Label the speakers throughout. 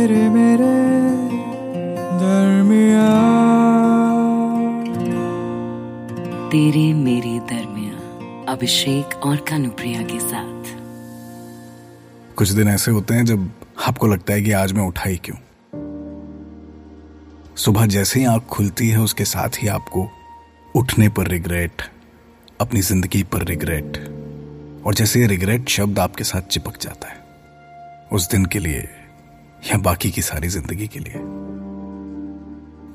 Speaker 1: तेरे मेरे दरमिया
Speaker 2: तेरे मेरे दरमिया अभिषेक और कानुप्रिया के साथ।
Speaker 3: कुछ दिन ऐसे होते हैं जब आपको लगता है कि आज मैं उठा ही क्यों? सुबह जैसे ही आँख खुलती है उसके साथ ही आपको उठने पर रिग्रेट अपनी ज़िंदगी पर रिग्रेट और जैसे ये रिग्रेट शब्द आपके साथ चिपक जाता है उस दिन के लिए या बाकी की सारी ज़िंदगी के लिए।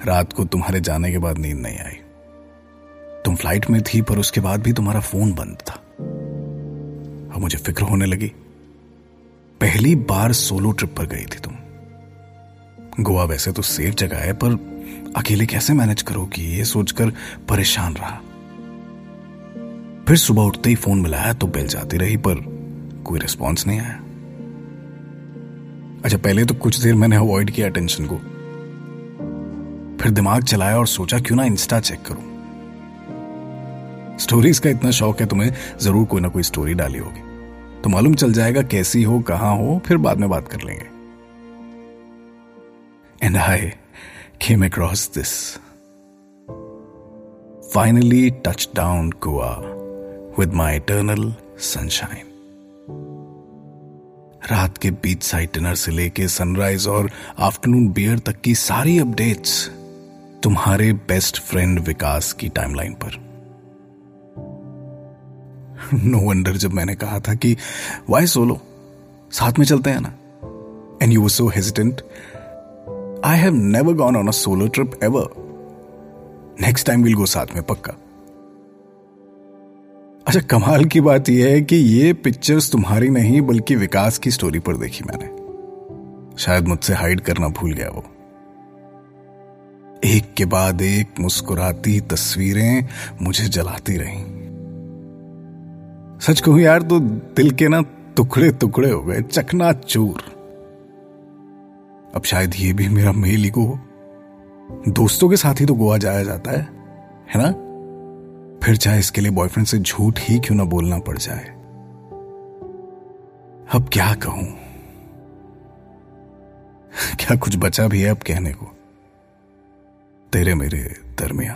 Speaker 3: रात को तुम्हारे जाने के बाद नींद नहीं आई। तुम फ़्लाइट में थी, पर उसके बाद भी तुम्हारा फ़ोन बंद था। अब मुझे फ़िक्र होने लगी। पहली बार सोलो ट्रिप पर गई थी तुम। गोवा वैसे तो सेफ़ जगह है, पर अकेले कैसे मैनेज करोगी? ये सोचकर परेशान रहा। फिर सुबह उठते ही फ़ोन मिलाया तो बेल जाती रही, पर कोई रिस्पॉन्स नहीं आया। अच्छा पहले तो कुछ देर मैंने अवॉइड किया टेंशन को। फिर दिमाग चलाया और सोचा, क्यों ना इंस्टा चेक करूँ? स्टोरीज का इतना शौक है, तुम्हें ज़रूर कोई ना कोई स्टोरी डाली होगी। तो मालूम चल जाएगा कैसी हो, कहाँ हो, फिर बाद में बात कर लेंगे। And I came across this finally touch down Goa with my eternal sunshine रात के बीच साइड डिनर से लेके सनराइज और आफ्टरनून बियर तक की सारी अपडेट्स तुम्हारे बेस्ट फ्रेंड विकास की टाइमलाइन पर। नो no वंडर जब मैंने कहा था कि वाई सोलो साथ में चलते हैं ना? And you so hesitant I have never gone on a solo trip ever next time will go साथ में, पक्का। अच्छा कमाल की बात यह है कि ये पिक्चर्स तुम्हारी नहीं, बल्कि विकास की स्टोरी पर देखी मैंने। शायद मुझसे हाइड करना भूल गया वो। एक के बाद एक मुस्कुराती तस्वीरें मुझे जलाती रहीं। सच कहूँ यार तो दिल के ना टुकड़े टुकड़े हो गए, चकना चूर। अब शायद ये भी मेरा मेल ईगो हो। दोस्तों के साथ ही तो गोवा जाया जाता है है ना? फिर चाहे इसके लिए बॉयफ्रेंड से झूठ ही क्यों ना बोलना पड़ जाए। अब क्या कहूँ? क्या कुछ बचा भी है अब कहने को? तेरे मेरे दरमिया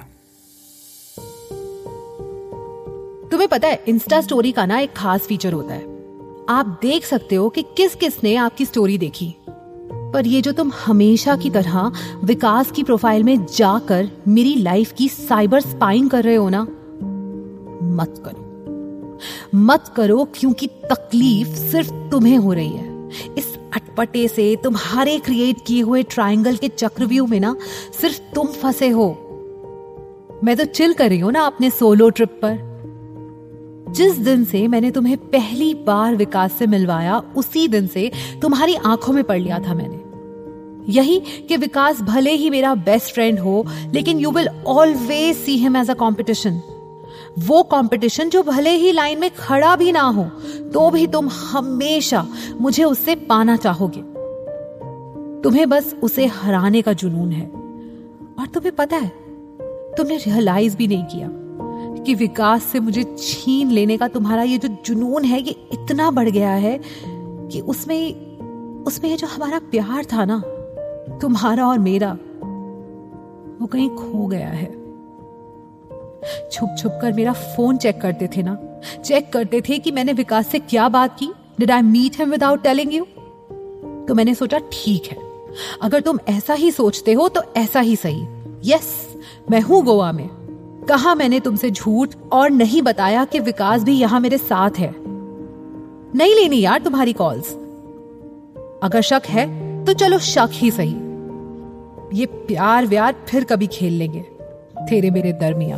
Speaker 4: तुम्हें पता है इंस्टा स्टोरी का ना एक खास फीचर होता है। आप देख सकते हो कि किस किस ने आपकी स्टोरी देखी। पर ये जो तुम हमेशा की तरह विकास की प्रोफ़ाइल में जाकर मेरी लाइफ की साइबर स्पाइंग कर रहे हो ना मत करो। मत करो क्योंकि तकलीफ़ सिर्फ़ तुम्हें हो रही है। इस अटपटे से तुम्हारे क्रिएट किए हुए ट्रायंगल के चक्रव्यूह में ना सिर्फ़ तुम फंसे हो। मैं तो चिल कर रही हूँ ना अपने सोलो ट्रिप पर। जिस दिन से मैंने तुम्हें पहली बार विकास से मिलवाया, उसी दिन से तुम्हारी आँखों में पड़ लिया था मैंने। यही कि विकास भले ही मेरा बेस्ट फ्रेंड हो, लेकिन you will always see him as a competition वो कंपटीशन जो भले ही लाइन में खड़ा भी ना हो तो भी तुम हमेशा मुझे उससे पाना चाहोगे। तुम्हें बस उसे हराने का जुनून है। और तुम्हें पता है, तुमने रियलाइज़ भी नहीं किया कि विकास से मुझे छीन लेने का तुम्हारा ये जो जुनून है, ये इतना बढ़ गया है कि उसमें उसमें जो हमारा प्यार था ना, तुम्हारा और मेरा, वो कहीं खो गया है। छुप छुप कर मेरा फ़ोन चेक करते थे ना। चेक करते थे कि मैंने विकास से क्या बात की। Did I meet him without telling you तो मैंने सोचा, ठीक है। अगर तुम ऐसा ही सोचते हो तो ऐसा ही सही। यस मैं हूँ गोवा में। कहा मैंने तुमसे झूठ और नहीं बताया कि विकास भी यहाँ मेरे साथ है? नहीं लेनी यार तुम्हारी कॉल्स अगर शक है तो चलो शक ही सही। ये प्यार व्यार फिर कभी खेल लेंगे। तेरे मेरे दरमिया।